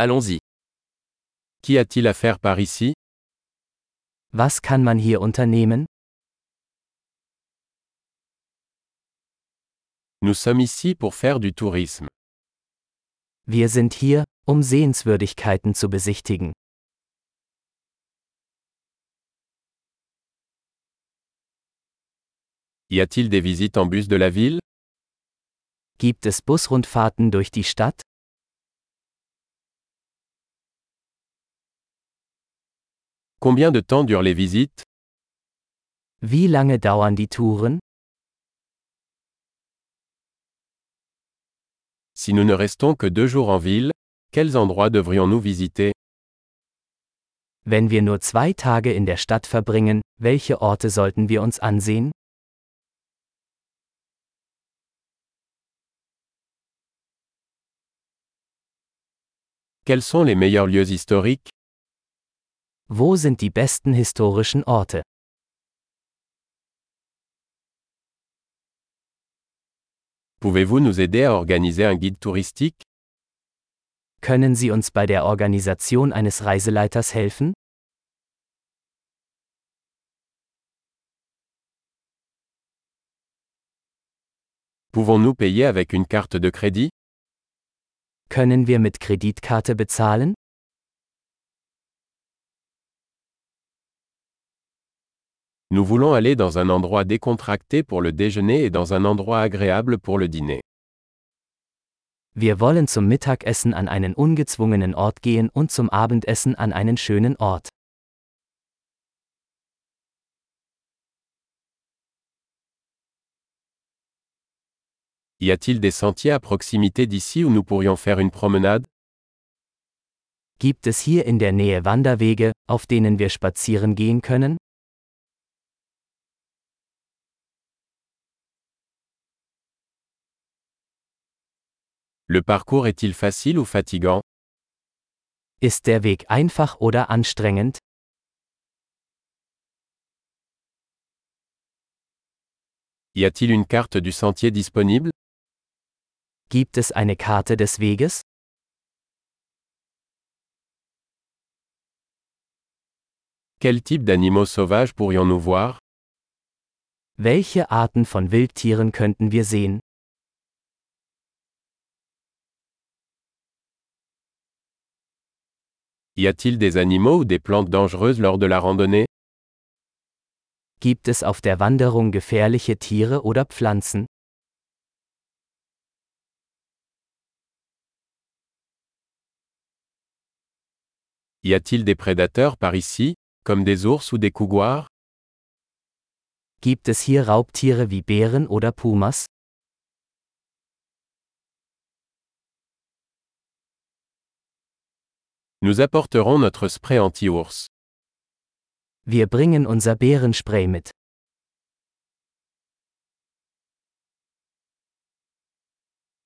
Allons-y. Qu'y a-t-il à faire par ici Was kann man hier unternehmen? Nous sommes ici pour faire du tourisme. Wir sind hier, um Sehenswürdigkeiten zu besichtigen. Y a-t-il des visites en bus de la ville Gibt es Busrundfahrten durch die Stadt? Combien de temps durent les visites? Wie lange dauern die Touren? Si nous ne restons que deux jours en ville, quels endroits devrions-nous visiter? Wenn wir nur zwei Tage in der Stadt verbringen, welche Orte sollten wir uns ansehen? Quels sont les meilleurs lieux historiques? Wo sind die besten historischen Orte? Pouvez-vous nous aider à organiser un guide touristique Können Sie uns bei der Organisation eines Reiseleiters helfen? Pouvons-nous payer avec une carte de crédit Können wir mit Kreditkarte bezahlen? Nous voulons aller dans un endroit décontracté pour le déjeuner et dans un endroit agréable pour le dîner. Wir wollen zum Mittagessen an einen ungezwungenen Ort gehen und zum Abendessen an einen schönen Ort. Y a-t-il des sentiers à proximité d'ici où nous pourrions faire une promenade Gibt es hier in der Nähe Wanderwege, auf denen wir spazieren gehen können? Le parcours est-il facile ou fatigant Ist der Weg einfach oder anstrengend? Y a-t-il une carte du sentier disponible Gibt es eine Karte des Weges? Quel type d'animaux sauvages pourrions-nous voir Welche Arten von Wildtieren könnten wir sehen? Y a-t-il des animaux ou des plantes dangereuses lors de la randonnée Gibt es auf der Wanderung gefährliche Tiere oder Pflanzen? Y a-t-il des prédateurs par ici, comme des ours ou des couguars Gibt es hier Raubtiere wie Bären oder Pumas? Nous apporterons notre spray anti-ours. Wir bringen unser Bärenspray mit.